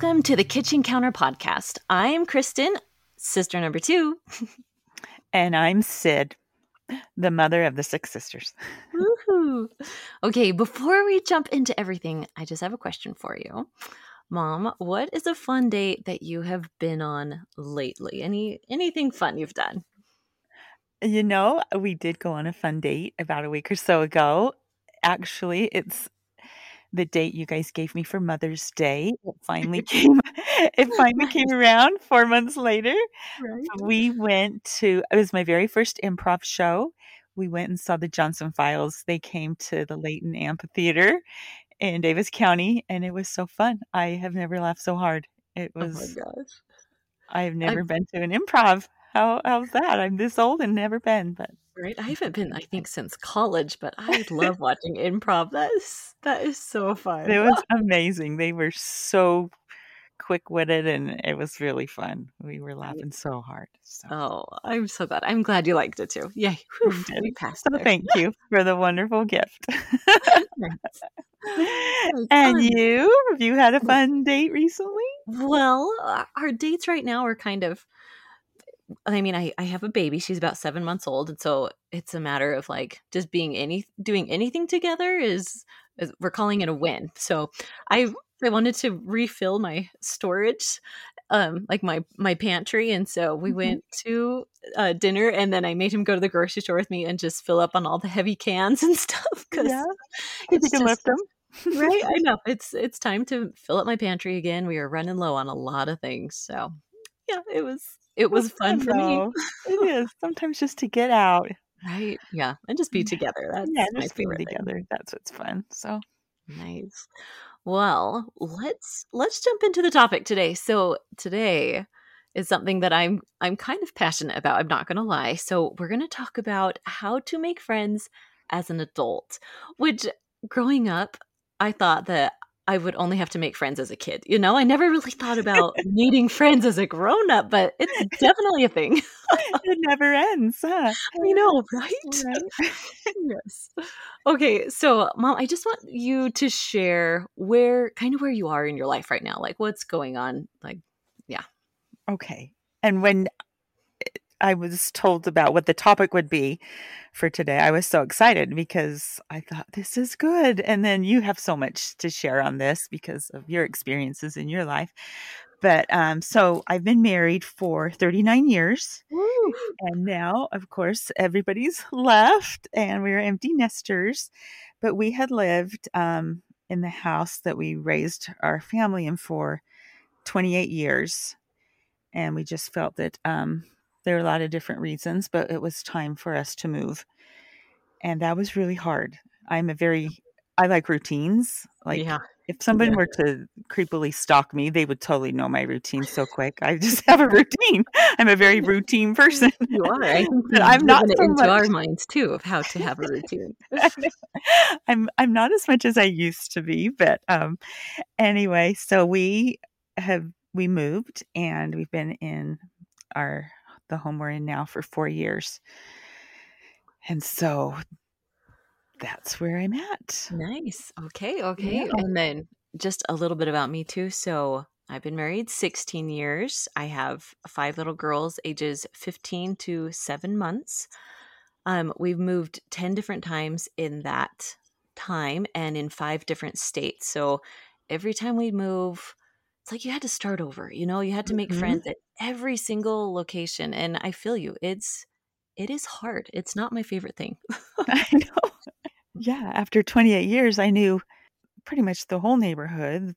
Welcome to the Kitchen Counter Podcast. I'm Kristen, sister number two. And I'm Cyd, the mother of the six sisters. Woohoo. Okay, before we jump into everything, I just have a question for you. Mom, what is a fun date that you have been on lately? Any anything fun you've done? You know, we did go on a fun date about a week or so ago. Actually, it's the date you guys gave me for Mother's Day. It finally came it finally came around 4 months later. Right. We went to it was my very first improv show. We went and saw the Johnson Files. They came to the Layton Amphitheater in Davis County and it was so fun. I have never laughed so hard. It Oh my was gosh. I've never I've been to an improv. How how's that? I'm this old and never been, but right. I haven't been, I think, since college, but I love watching improv. That is that is so fun. it was amazing. They were so quick witted and it was really fun. We were laughing so hard. So Oh, I'm so glad. I'm glad you liked it too. Yay. we Whew, did. we passed So there. thank you for the wonderful gift. And you? Have you had a fun date recently? Well, our dates right now are kind of I mean, I, I have a baby. She's about seven months old, and so it's a matter of like just being any doing anything together is, is we're calling it a win. So I I wanted to refill my storage, um, like my my pantry, and so we Mhm. went to uh, dinner, and then I made him go to the grocery store with me and just fill up on all the heavy cans and stuff because Yeah. You can just lift them. right i know it's it's time to fill up my pantry again we are running low on a lot of things so yeah it was it was fun for me. It is. Sometimes just to get out. right yeah and just be mm. together that's Yeah, my just being favorite thing together. That's what's fun. So nice well let's let's jump into the topic today so today is something that i'm i'm kind of passionate about i'm not gonna lie so we're gonna talk about how to make friends as an adult which growing up i thought that i would only have to make friends as a kid you know i never really thought about needing friends as a grown-up but it's definitely a thing it never ends, huh? i know right Right? yes. Okay, so mom, I just want you to share where kind of where you are in your life right now. Like what's going on? Like yeah. Okay. And when I was told about what the topic would be for today, I was so excited because I thought this is good. And then you have so much to share on this because of your experiences in your life. But um, so I've been married for 39 years. And now, of course, everybody's left and we're empty nesters. But we had lived um, in the house that we raised our family in for 28 years. And we just felt that um, there are a lot of different reasons, but it was time for us to move. And that was really hard. I'm a very, I like routines. Like, yeah. if someone Yeah. were to creepily stalk me, they would totally know my routine so quick. I just have a routine. I'm a very routine person. You are. I think but I'm not so into our minds too of how to have a routine. I'm I'm not as much as I used to be, but um anyway, so we have we moved and we've been in our the home we're in now for 4 years. And so that's where I'm at. Nice. Okay. Okay. Yeah. And then just a little bit about me too. So I've been married 16 years. I have five little girls, ages 15 to seven months. Um, we've moved 10 different times in that time and in five different states. So every time we move, it's like you had to start over. You know, you had to make Mhm. friends at every single location. And I feel you. It's it is hard. It's not my favorite thing. I know. Yeah, after 28 years, I knew pretty much the whole neighborhood,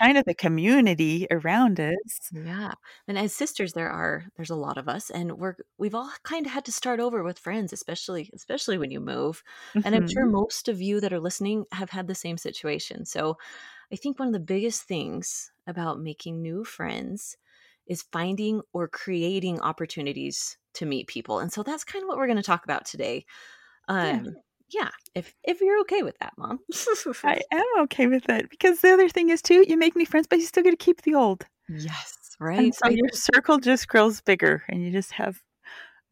kind of the community around us. Yeah. And as sisters there are there's a lot of us and we're we've all kind of had to start over with friends, especially especially when you move. And I'm sure Mhm. most of you that are listening have had the same situation. So I think one of the biggest things about making new friends is finding or creating opportunities to meet people. And so that's kind of what we're going to talk about today. Yeah. Um yeah, if if you're okay with that, mom. I am okay with it because the other thing is too, you make new friends, but you still get to keep the old. yes, right. And so I your circle just grows bigger and you just have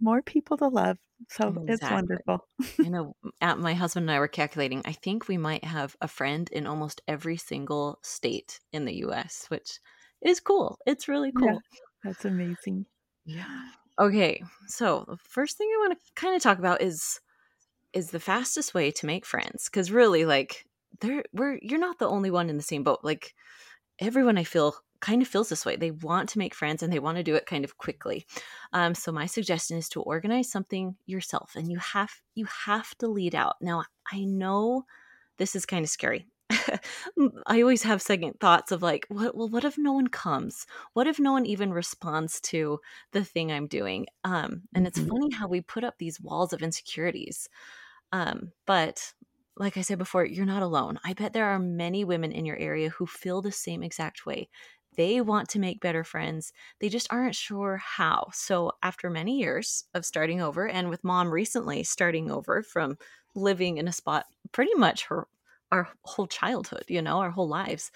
more people to love. So it's wonderful. you know m- uh, my husband and I were calculating. I think we might have a friend in almost every single state in the US, which is cool. It's really Yeah. cool. That's amazing. Yeah. Okay. So, the first thing I want to kind of talk about is is the fastest way to make friends cuz really like there we're you're not the only one in the same boat. Like everyone I feel kind of feels this way. They want to make friends and they want to do it kind of quickly. Um, so my suggestion is to organize something yourself, and you have you have to lead out. Now I know this is kind of scary. I always have second thoughts of like, what? Well, what if no one comes? What if no one even responds to the thing I'm doing? Um, and it's Mhm. funny how we put up these walls of insecurities. Um, but like I said before, you're not alone. I bet there are many women in your area who feel the same exact way. They want to make better friends. They just aren't sure how. So, after many years of starting over, and with mom recently starting over from living in a spot pretty much her our whole childhood, you know, our whole lives,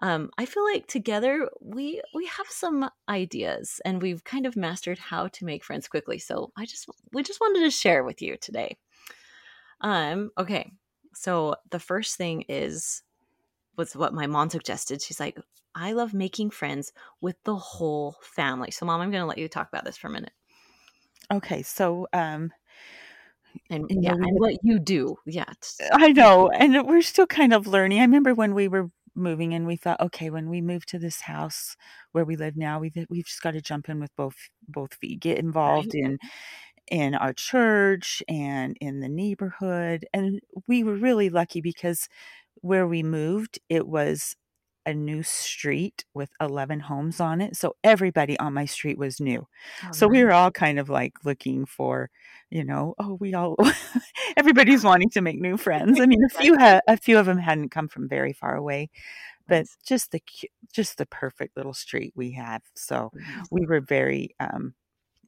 um, I feel like together we we have some ideas and we've kind of mastered how to make friends quickly. So, I just we just wanted to share with you today. Um, okay. So the first thing is was what my mom suggested. She's like, I love making friends with the whole family. So mom, I'm gonna let you talk about this for a minute. Okay, so um And you yeah, know, and what you do. Yeah. I know, and we're still kind of learning. I remember when we were moving and we thought, okay, when we move to this house where we live now, we've we've just got to jump in with both both feet, get Right. involved in in our church and in the neighborhood. And we were really lucky because where we moved, it was a new street with 11 homes on it. So everybody on my street was new. Oh, So we were all kind of like looking for, you know, oh, we all, everybody's wanting to make new friends. I mean, a few, ha- a few of them hadn't come from very far away, but Nice. just the, just the perfect little street we have. So Nice. we were very, um,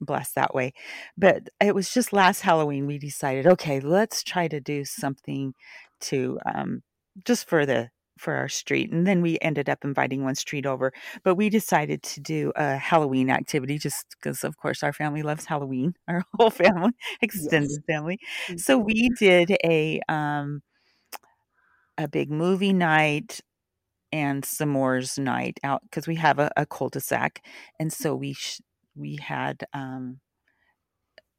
blessed that way. But it was just last Halloween we decided, okay, let's try to do something to um just for the for our street. And then we ended up inviting one street over, but we decided to do a Halloween activity just because of course our family loves Halloween, our whole family, Yes. extended family. So we did a um a big movie night and s'mores night out because we have a, a cul-de-sac and so we sh- we had um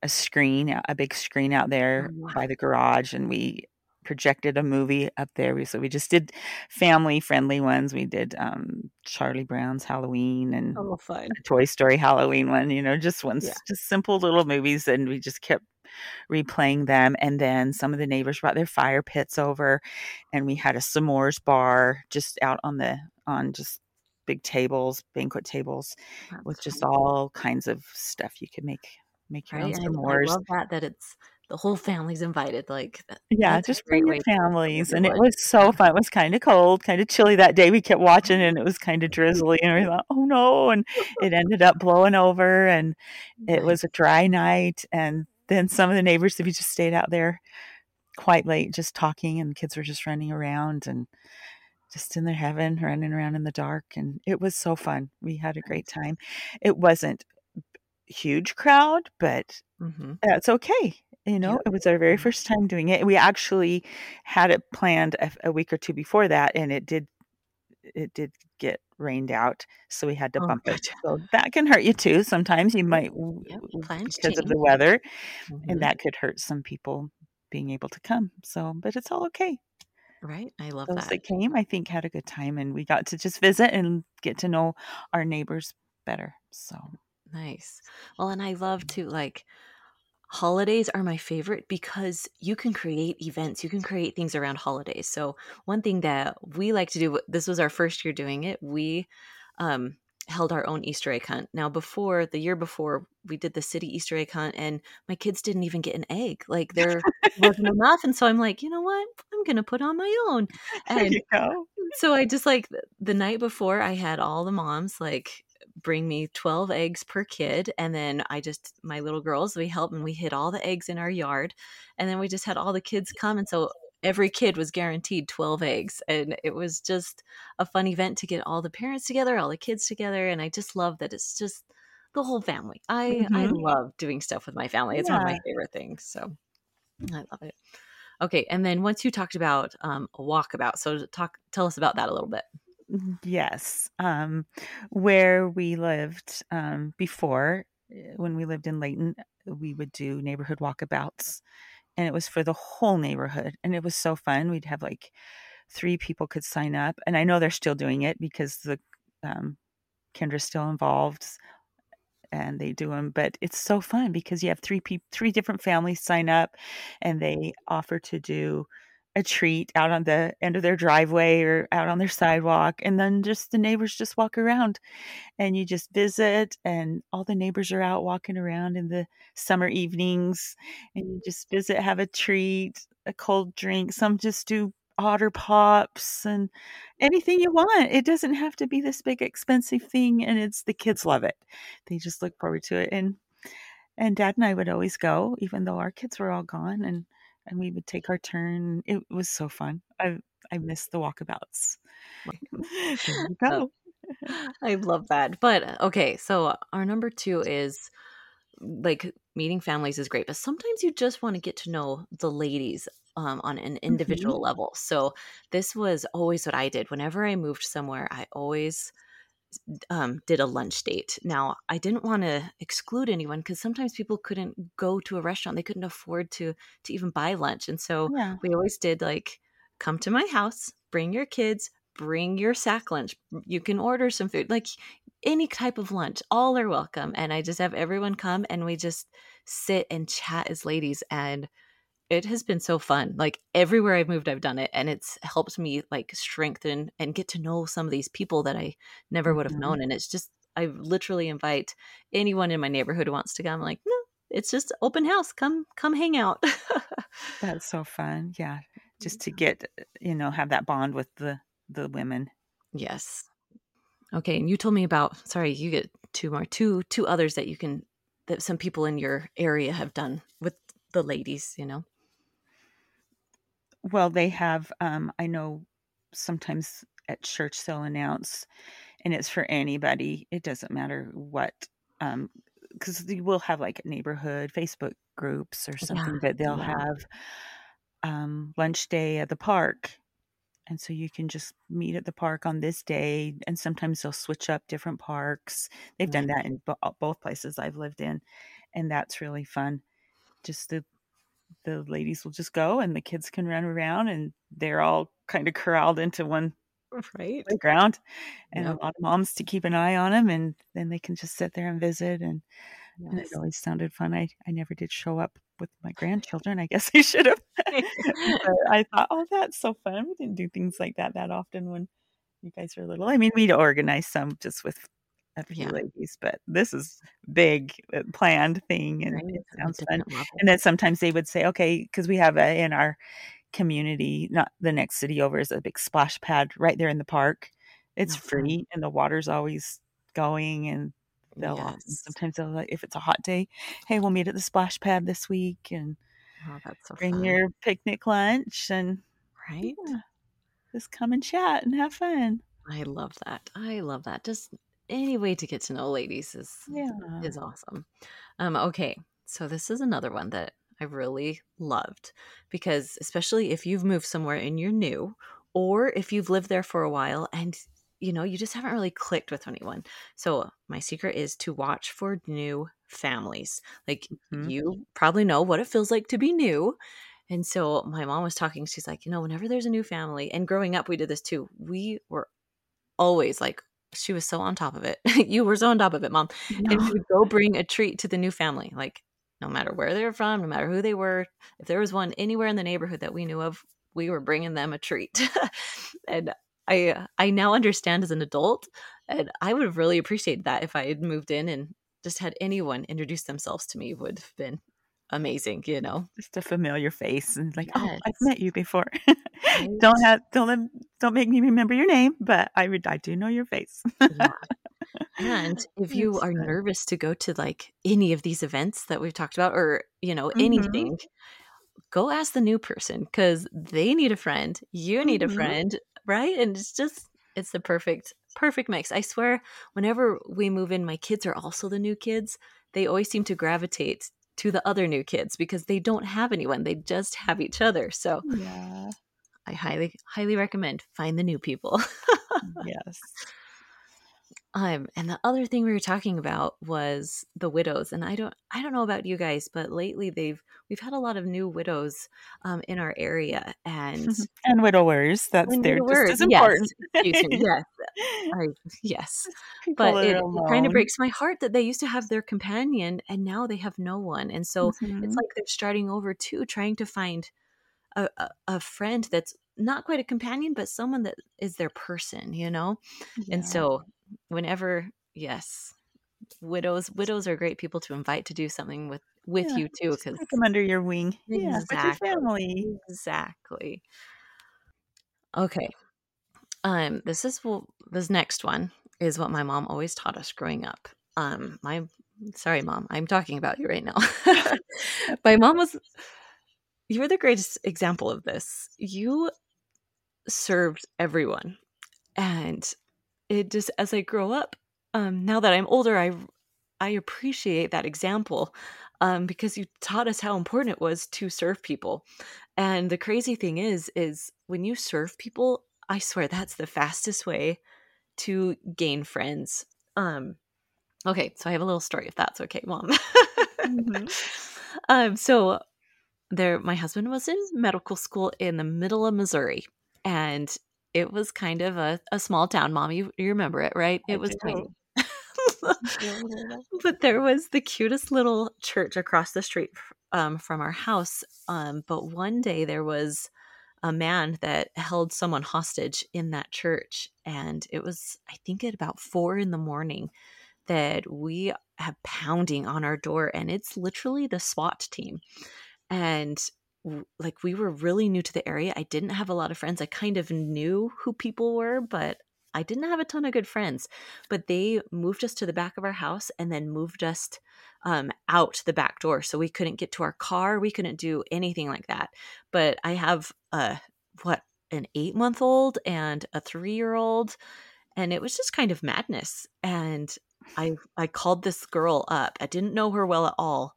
a screen, a big screen out Oh, there wow. by the garage, and we projected a movie up there. We so we just did family friendly ones. We did um Charlie Brown's Halloween and Oh, Toy Story Halloween one, you know, just ones Yeah. just simple little movies and we just kept replaying them and then some of the neighbors brought their fire pits over and we had a s'mores bar just out on the on just big tables, banquet tables with just all kinds of stuff you could make make your own Right. And I, I s'mores. love that that it's the whole family's invited. Like that, Yeah, just bring your families, and it was so fun. It was kinda cold, kinda chilly that day. We kept watching, and it was kinda drizzly, and we thought, "Oh, no," and it ended up blowing over, and it was a dry night, and then some of the neighbors, we just stayed out there quite late just talking, and the kids were just running around and just in their heaven, running around in the dark, and it was so fun. We had a great time. It wasn't huge crowd, but Mm-hmm. that's okay. You know, it was our very first time doing it. We actually had it planned a, a week or two before that, and it did it did get rained out, so we had to Oh, bump it. So that can hurt you too. Sometimes you might Yep. because of the weather, Mm-hmm. and that could hurt some people being able to come. So, but it's all okay. Right. I love Those that. that came, I think, had a good time, and we got to just visit and get to know our neighbors better. So, Nice. Well, and I love to like holidays are my favorite because you can create events, you can create things around holidays. So, one thing that we like to do, this was our first year doing it, we um, held our own Easter egg hunt. Now, before the year before, we did the city Easter egg hunt, and my kids didn't even get an egg. Like there wasn't enough, and so I'm like, you know what? I'm gonna put on my own. And so I just like the night before, I had all the moms like bring me 12 eggs per kid and then i just my little girls we helped and we hid all the eggs in our yard and then we just had all the kids come and so every kid was guaranteed 12 eggs and it was just a fun event to get all the parents together all the kids together and i just love that it's just the whole family i mm-hmm. i love doing stuff with my family it's yeah. one of my favorite things so i love it okay and then once you talked about um, a walkabout so talk tell us about that a little bit yes um, where we lived um, before eh, when we lived in layton we would do neighborhood walkabouts and it was for the whole neighborhood and it was so fun we'd have like three people could sign up and i know they're still doing it because the um, kendra's still involved and they do them but it's so fun because you have three people three different families sign up and they offer to do a treat out on the end of their driveway or out on their sidewalk and then just the neighbors just walk around and you just visit and all the neighbors are out walking around in the summer evenings and you just visit have a treat a cold drink some just do otter pops and anything you want. It doesn't have to be this big expensive thing and it's the kids love it. They just look forward to it and and dad and i would always go even though our kids were all gone and and we would take our turn. It was so fun. I I miss the walkabouts. go. I love that. But okay, so our number two is like meeting families is great, but sometimes you just want to get to know the ladies um, on an individual mm-hmm. level. So this was always what I did. Whenever I moved somewhere, I always um, did a lunch date. Now, I didn't want to exclude anyone because sometimes people couldn't go to a restaurant; they couldn't afford to to even buy lunch, and so yeah. we always did like come to my house, bring your kids, bring your sack lunch. You can order some food, like any type of lunch. All are welcome, and I just have everyone come, and we just sit and chat as ladies and it has been so fun. Like everywhere I've moved, I've done it, and it's helped me like strengthen and get to know some of these people that I never would have mm-hmm. known. And it's just I literally invite anyone in my neighborhood who wants to come. I'm like, no, it's just open house. Come, come hang out. That's so fun. Yeah, just to get you know have that bond with the the women. Yes. Okay, and you told me about. Sorry, you get two more, two two others that you can that some people in your area have done with the ladies. You know. Well, they have. Um, I know sometimes at church they'll announce, and it's for anybody. It doesn't matter what, because um, they will have like neighborhood Facebook groups or something, yeah. but they'll yeah. have um, lunch day at the park. And so you can just meet at the park on this day, and sometimes they'll switch up different parks. They've done that in bo- both places I've lived in, and that's really fun. Just the the ladies will just go and the kids can run around and they're all kind of corralled into one right. ground and yep. a lot of moms to keep an eye on them and then they can just sit there and visit and, yes. and it always sounded fun. I, I never did show up with my grandchildren i guess i should have. But i thought oh that's so fun. We didn't do things like that that often when you guys were little. I mean we'd organize some just with a few yeah. ladies, but this is big uh, planned thing and right. it sounds fun. Level. And then sometimes they would say, okay, because we have a, in our community, not the next city over, is a big splash pad right there in the park. It's okay. free and the water's always going and they'll yes. sometimes they'll like if it's a hot day, hey, we'll meet at the splash pad this week and oh, so bring fun. your picnic lunch and right. Yeah, just come and chat and have fun. I love that. I love that. Just any way to get to know ladies is yeah. is awesome. Um, okay, so this is another one that I really loved because especially if you've moved somewhere and you're new, or if you've lived there for a while and you know you just haven't really clicked with anyone. So my secret is to watch for new families. Like mm-hmm. you probably know what it feels like to be new. And so my mom was talking, she's like, you know, whenever there's a new family, and growing up, we did this too. We were always like she was so on top of it. you were so on top of it, mom. No. And we would go bring a treat to the new family. Like no matter where they were from, no matter who they were. If there was one anywhere in the neighborhood that we knew of, we were bringing them a treat. and I I now understand as an adult, and I would have really appreciated that if I had moved in and just had anyone introduce themselves to me would have been amazing, you know. Just a familiar face and like, yes. oh, I've met you before. don't have don't don't make me remember your name, but I I do know your face. yeah. And if you are nervous to go to like any of these events that we've talked about or, you know, mm-hmm. anything, go ask the new person because they need a friend. You need mm-hmm. a friend, right? And it's just it's the perfect perfect mix. I swear, whenever we move in, my kids are also the new kids. They always seem to gravitate to the other new kids because they don't have anyone. They just have each other. So yeah. I highly highly recommend find the new people. yes. Um, and the other thing we were talking about was the widows, and I don't, I don't know about you guys, but lately they've we've had a lot of new widows um, in our area, and and widowers. That's and they're widowers. just as important. Yes, yes, I, yes. But it, it kind of breaks my heart that they used to have their companion, and now they have no one, and so mm-hmm. it's like they're starting over too, trying to find a, a, a friend that's not quite a companion, but someone that is their person, you know? Yeah. And so whenever yes widows widows are great people to invite to do something with with yeah, you too because come under your wing. Yeah exactly, your family. exactly. Okay um this is well this next one is what my mom always taught us growing up. Um my sorry mom i'm talking about you right now. My mom was you're the greatest example of this. You served everyone and it just as I grow up, um, now that I'm older, I I appreciate that example um, because you taught us how important it was to serve people. And the crazy thing is, is when you serve people, I swear that's the fastest way to gain friends. Um, okay, so I have a little story, if that's okay, Mom. mm-hmm. um, so there, my husband was in medical school in the middle of Missouri, and it was kind of a, a small town, mom. You, you remember it, right? It I was tiny. but there was the cutest little church across the street um, from our house. Um, but one day there was a man that held someone hostage in that church. And it was, I think, at about four in the morning that we have pounding on our door. And it's literally the SWAT team. And like we were really new to the area. I didn't have a lot of friends. I kind of knew who people were, but I didn't have a ton of good friends. But they moved us to the back of our house and then moved us um, out the back door, so we couldn't get to our car. We couldn't do anything like that. But I have a what an eight month old and a three year old, and it was just kind of madness. And I I called this girl up. I didn't know her well at all,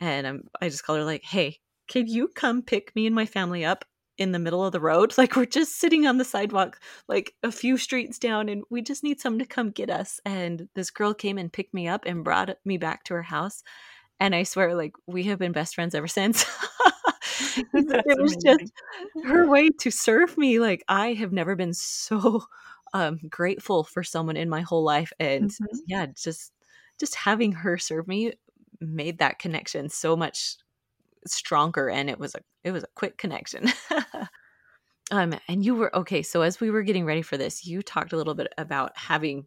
and I'm, I just called her like, "Hey, can you come pick me and my family up in the middle of the road? Like we're just sitting on the sidewalk, like a few streets down, and we just need someone to come get us. And this girl came and picked me up and brought me back to her house. And I swear, like we have been best friends ever since. it was amazing. just her way to serve me. Like I have never been so um, grateful for someone in my whole life, and mm-hmm. yeah, just just having her serve me made that connection so much stronger and it was a it was a quick connection um and you were okay so as we were getting ready for this you talked a little bit about having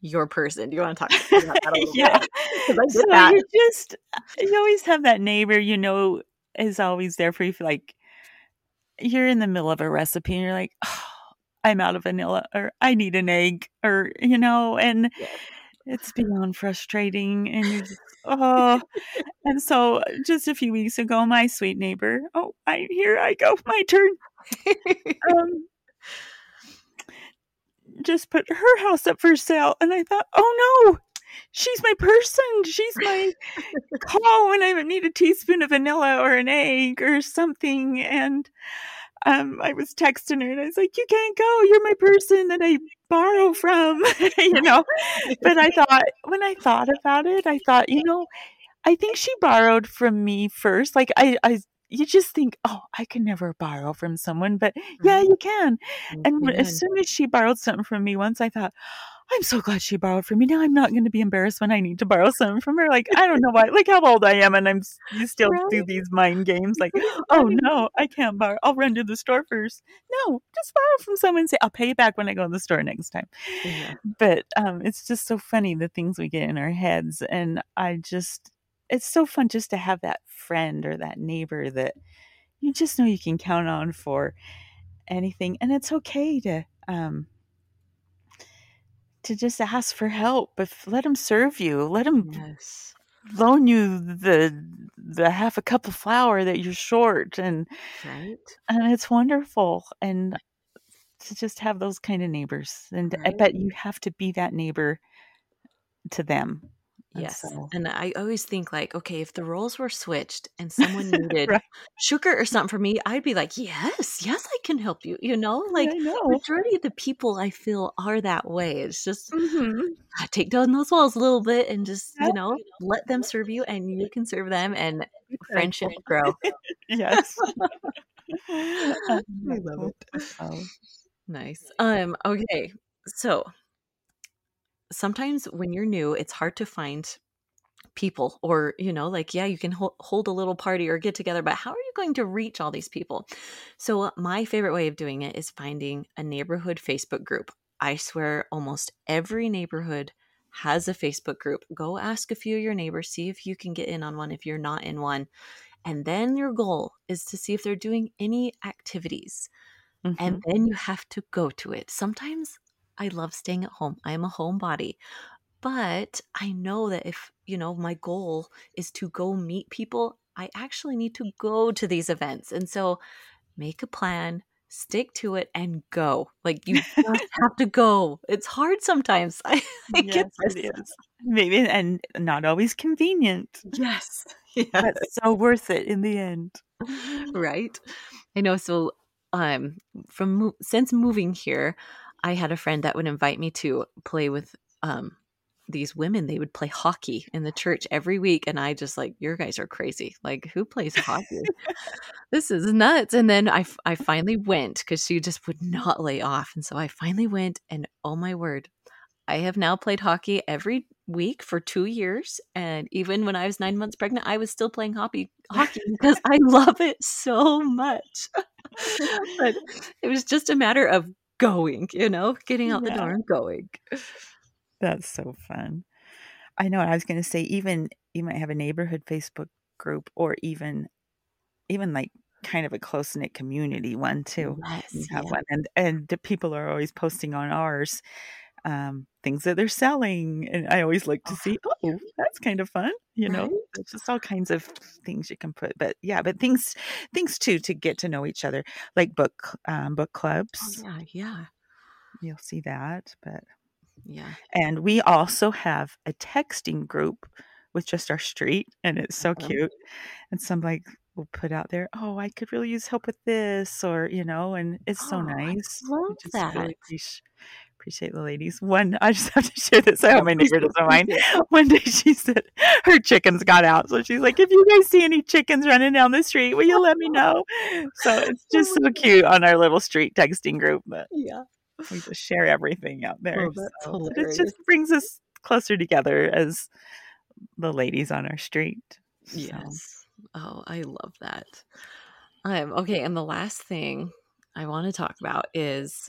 your person do you want to talk about that a little yeah bit? so that. you just you always have that neighbor you know is always there for you like you're in the middle of a recipe and you're like oh, i'm out of vanilla or i need an egg or you know and it's beyond frustrating and you just oh and so just a few weeks ago my sweet neighbor oh i here i go my turn. Um just put her house up for sale and i thought oh no she's my person she's my call when i need a teaspoon of vanilla or an egg or something and um, I was texting her and I was like, "You can't go. You're my person that I borrow from," you know. but I thought when I thought about it, I thought, you know, I think she borrowed from me first. Like I, I you just think, oh, I can never borrow from someone, but yeah, mm-hmm. you can. And as soon as she borrowed something from me once, I thought, I'm so glad she borrowed from me. Now I'm not going to be embarrassed when I need to borrow something from her. Like, I don't know why, like how old I am. And I'm, you still right. do these mind games. Like, oh no, I can't borrow. I'll run to the store first. No, just borrow from someone say, I'll pay you back when I go to the store next time. Yeah. But um, it's just so funny the things we get in our heads. And I just, it's so fun just to have that friend or that neighbor that you just know you can count on for anything. And it's okay to, um, to just ask for help. but let them serve you, let them yes. loan you the the half a cup of flour that you're short, and right. and it's wonderful. And to just have those kind of neighbors, and right. I bet you have to be that neighbor to them Yes. So. And I always think like, okay, if the roles were switched and someone needed right. sugar or something for me, I'd be like, yes, yes, I can help you. You know, like know. majority of the people I feel are that way. It's just mm-hmm. take down those walls a little bit and just, you know, let them serve you and you can serve them and friendship grow. yes. I love it. Oh. Nice. Um, okay. So sometimes when you're new, it's hard to find people or you know like yeah you can ho- hold a little party or get together but how are you going to reach all these people? So my favorite way of doing it is finding a neighborhood facebook group. I swear almost every neighborhood has a facebook group. Go ask a few of your neighbors see if you can get in on one if you're not in one and then your goal is to see if they're doing any activities mm-hmm. and then you have to go to it. Sometimes I love staying at home. I am a homebody. But I know that if, you know, my goal is to go meet people, I actually need to go to these events. And so make a plan, stick to it and go. Like you have to go. It's hard sometimes. I, I yes, get this. It is. Maybe and not always convenient. Yes. yes. But so worth it in the end. Right. I know so um from since moving here, I had a friend that would invite me to play with um, these women. They would play hockey in the church every week. And I just like, your guys are crazy. Like, who plays hockey? this is nuts. And then I, I finally went because she just would not lay off. And so I finally went. And oh my word, I have now played hockey every week for two years. And even when I was nine months pregnant, I was still playing hockey, hockey because I love it so much. but it was just a matter of going, you know, getting out yeah. the door and going. That's so fun. I know I was going to say even you might have a neighborhood Facebook group or even even like kind of a close knit community one too. Yes, you have yeah. one and and the people are always posting on ours um, things that they're selling. And I always like to oh, see, oh, that's kind of fun. You know, right? just all kinds of things you can put. But yeah, but things, things too to get to know each other, like book, um, book oh, clubs. Oh, yeah, yeah. You'll see that. But yeah. And we also have a texting group with just our street, and it's so uh-huh. cute. And some like will put out there, oh, I could really use help with this, or you know, and it's oh, so nice. I love that. Really appreciate the ladies. One, I just have to share this. I hope my neighbor doesn't mind. One day she said her chickens got out. So she's like, if you guys see any chickens running down the street, will you let me know? So it's oh just so cute on our little street texting group. But yeah, we just share everything out there. Oh, so it just brings us closer together as the ladies on our street. Yes. Oh, I love that. Um, okay, and the last thing I want to talk about is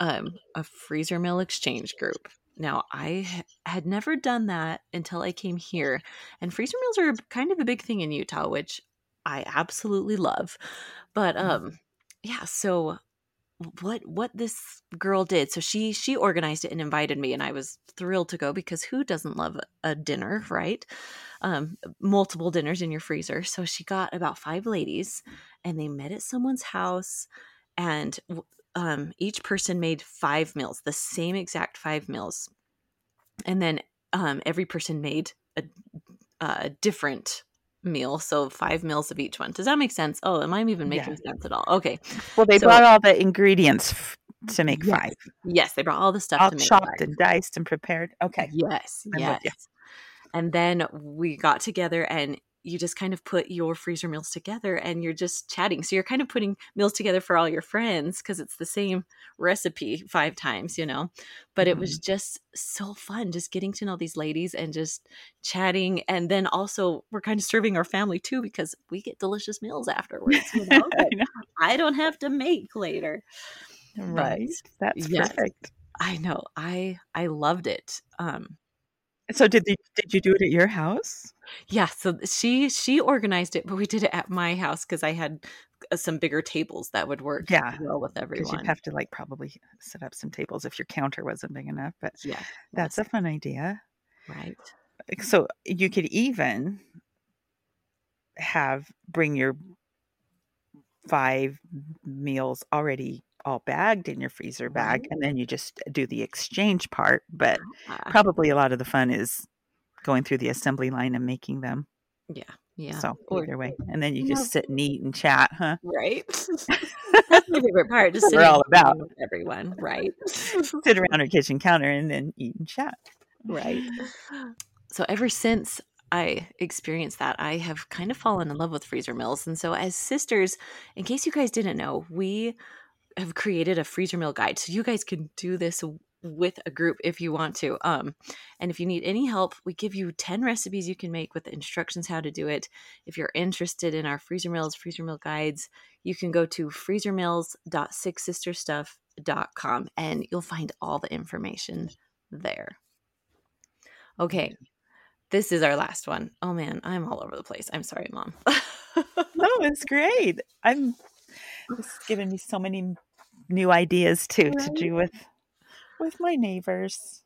um, a freezer meal exchange group. Now, I had never done that until I came here, and freezer meals are kind of a big thing in Utah, which I absolutely love. But mm-hmm. um, yeah, so what what this girl did so she she organized it and invited me and i was thrilled to go because who doesn't love a dinner right um multiple dinners in your freezer so she got about five ladies and they met at someone's house and um, each person made five meals, the same exact five meals, and then um, every person made a, a, different meal, so five meals of each one. Does that make sense? Oh, am I even making yeah. sense at all? Okay. Well, they so, brought all the ingredients f- to make yes. five. Yes, they brought all the stuff all to make chopped five. and diced and prepared. Okay. Yes, I'm yes. And then we got together and you just kind of put your freezer meals together and you're just chatting. So you're kind of putting meals together for all your friends because it's the same recipe five times, you know. But it was Mm-hmm. just so fun just getting to know these ladies and just chatting. And then also, we're kind of serving our family too because we get delicious meals afterwards, you know, I know. I don't have to make later. Right. That's yes. perfect. I know. I I loved it. Um So did you did you do it at your house? Yeah, so she she organized it, but we did it at my house cuz I had uh, some bigger tables that would work Yeah. well with Because everyone. you'd have to like probably set up some tables if your counter wasn't big enough. But yeah. that's yes, a fun idea. right. So you could even have bring your five meals already all bagged in your freezer bag Right. and then you just do the exchange part but Ah, probably a lot of the fun is going through the assembly line and making them yeah. Yeah. so Or either way and then you you know, just sit and eat and chat huh right. That's my favorite part, just That's what sitting we're all about with everyone, right? sit around our kitchen counter and then eat and chat right. So ever since I experienced that, I have kind of fallen in love with freezer meals. And so as sisters, in case you guys didn't know, we have created a freezer meal guide. So you guys can do this with a group if you want to. Um, and if you need any help, we give you 10 recipes you can make with the instructions how to do it. If you're interested in our freezer meals, freezer meal guides, you can go to freezermeals.sixsistersstuff.com and you'll find all the information there. Okay, this is our last one. Oh man, I'm all over the place. I'm sorry, mom. no it's great i'm it's given me so many new ideas too to do with with my neighbors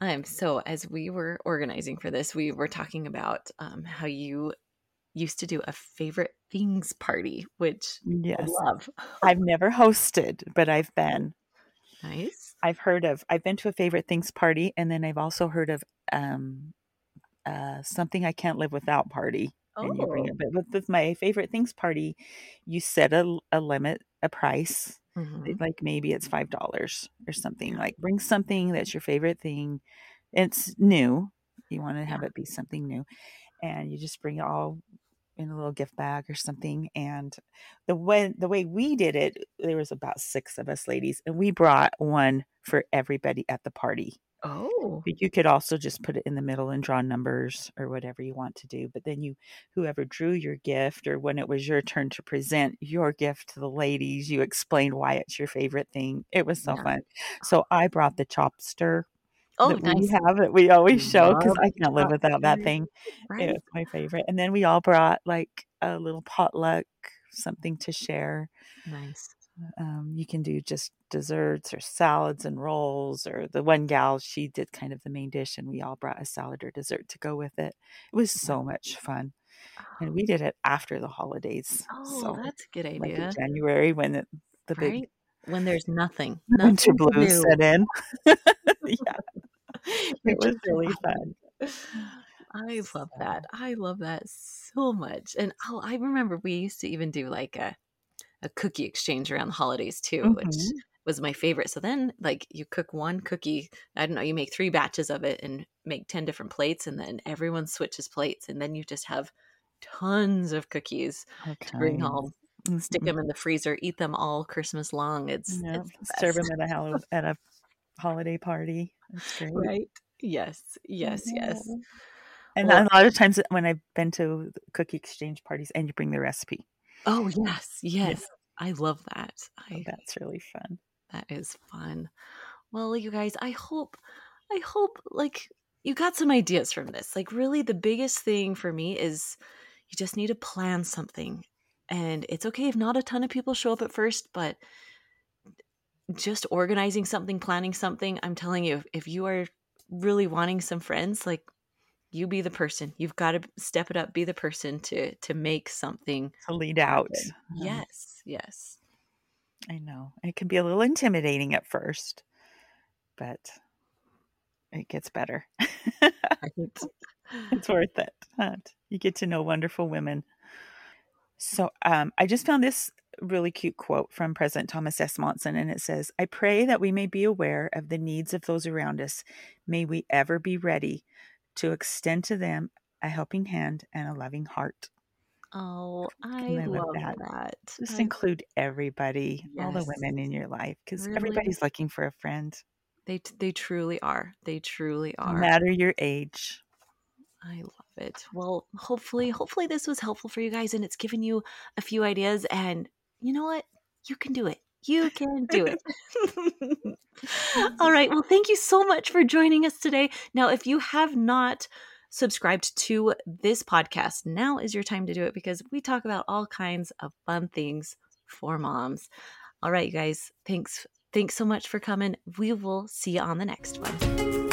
Um, so as we were organizing for this, we were talking about um, how you used to do a favorite things party, which I yes love. I've never hosted, but I've been. Nice. I've heard of. I've been to a favorite things party, and then I've also heard of um, uh, something I can't live without party. And you bring Oh. it, but with, with my favorite things party, you set a, a limit, a price. Mhm. Like maybe it's five dollars or something. Like bring something that's your favorite thing. It's new. You want to have it be something new, and you just bring it all in a little gift bag or something. And the way the way we did it, there was about six of us ladies, and we brought one for everybody at the party. Oh. But you could also just put it in the middle and draw numbers or whatever you want to do. But then you, whoever drew your gift, or when it was your turn to present your gift to the ladies, you explained why it's your favorite thing. It was so Yeah. fun. So I brought the chopster Oh, that we have that we always show because I can't live without that thing. Right. It's my favorite. And then we all brought like a little potluck, something to share. Nice. Um, you can do just desserts or salads and rolls. Or the one gal, she did kind of the main dish, and we all brought a salad or dessert to go with it. It was so much fun. And we did it after the holidays. Oh, so, that's a good like in idea. January when it, the big When there's nothing. winter Nothing to blues do. set in. yeah, it was really fun. I love that. I love that so much. And oh, I remember we used to even do like a, a cookie exchange around the holidays too, which mhm. was my favorite. So then, like, you cook one cookie, I don't know, you make three batches of it and make 10 different plates, and then everyone switches plates. And then you just have tons of cookies all to bring home, stick Mhm. them in the freezer, eat them all Christmas long. It's, Yeah, it's serve them at a at a holiday party. That's great. Right? Yes, yes, yes. And Well, a lot of times when I've been to cookie exchange parties, and you bring the recipe, oh, yes, yeah, yes. I love that. so I that's really fun. That is fun. Well, you guys, I hope, I hope like you got some ideas from this. Like, really, the biggest thing for me is you just need to plan something. And it's okay if not a ton of people show up at first, but just organizing something, planning something. I'm telling you, if you are really wanting some friends, like you be the person. You've got to step it up, be the person to to make something To lead out, Yes, yes. I know it can be a little intimidating at first, but it gets better. Right. it's worth it. huh? You get to know wonderful women. So um, I just found this really cute quote from President Thomas S. Monson, and it says, I pray that we may be aware of the needs of those around us. May we ever be ready to extend to them a helping hand, and a loving heart. Oh, I, love that. that. Just I- include everybody, all the women in your life, because Really. everybody's looking for a friend, they they truly are. They truly no are. matter your age. I love it. Well, hopefully, hopefully this was helpful for you guys and it's given you a few ideas. And you know what? You can do it. You can do it. All right. Well, thank you so much for joining us today. Now, if you have not subscribed to this podcast, now is your time to do it because we talk about all kinds of fun things for moms. All right, you guys. Thanks. Thanks so much for coming. We will see you on the next one.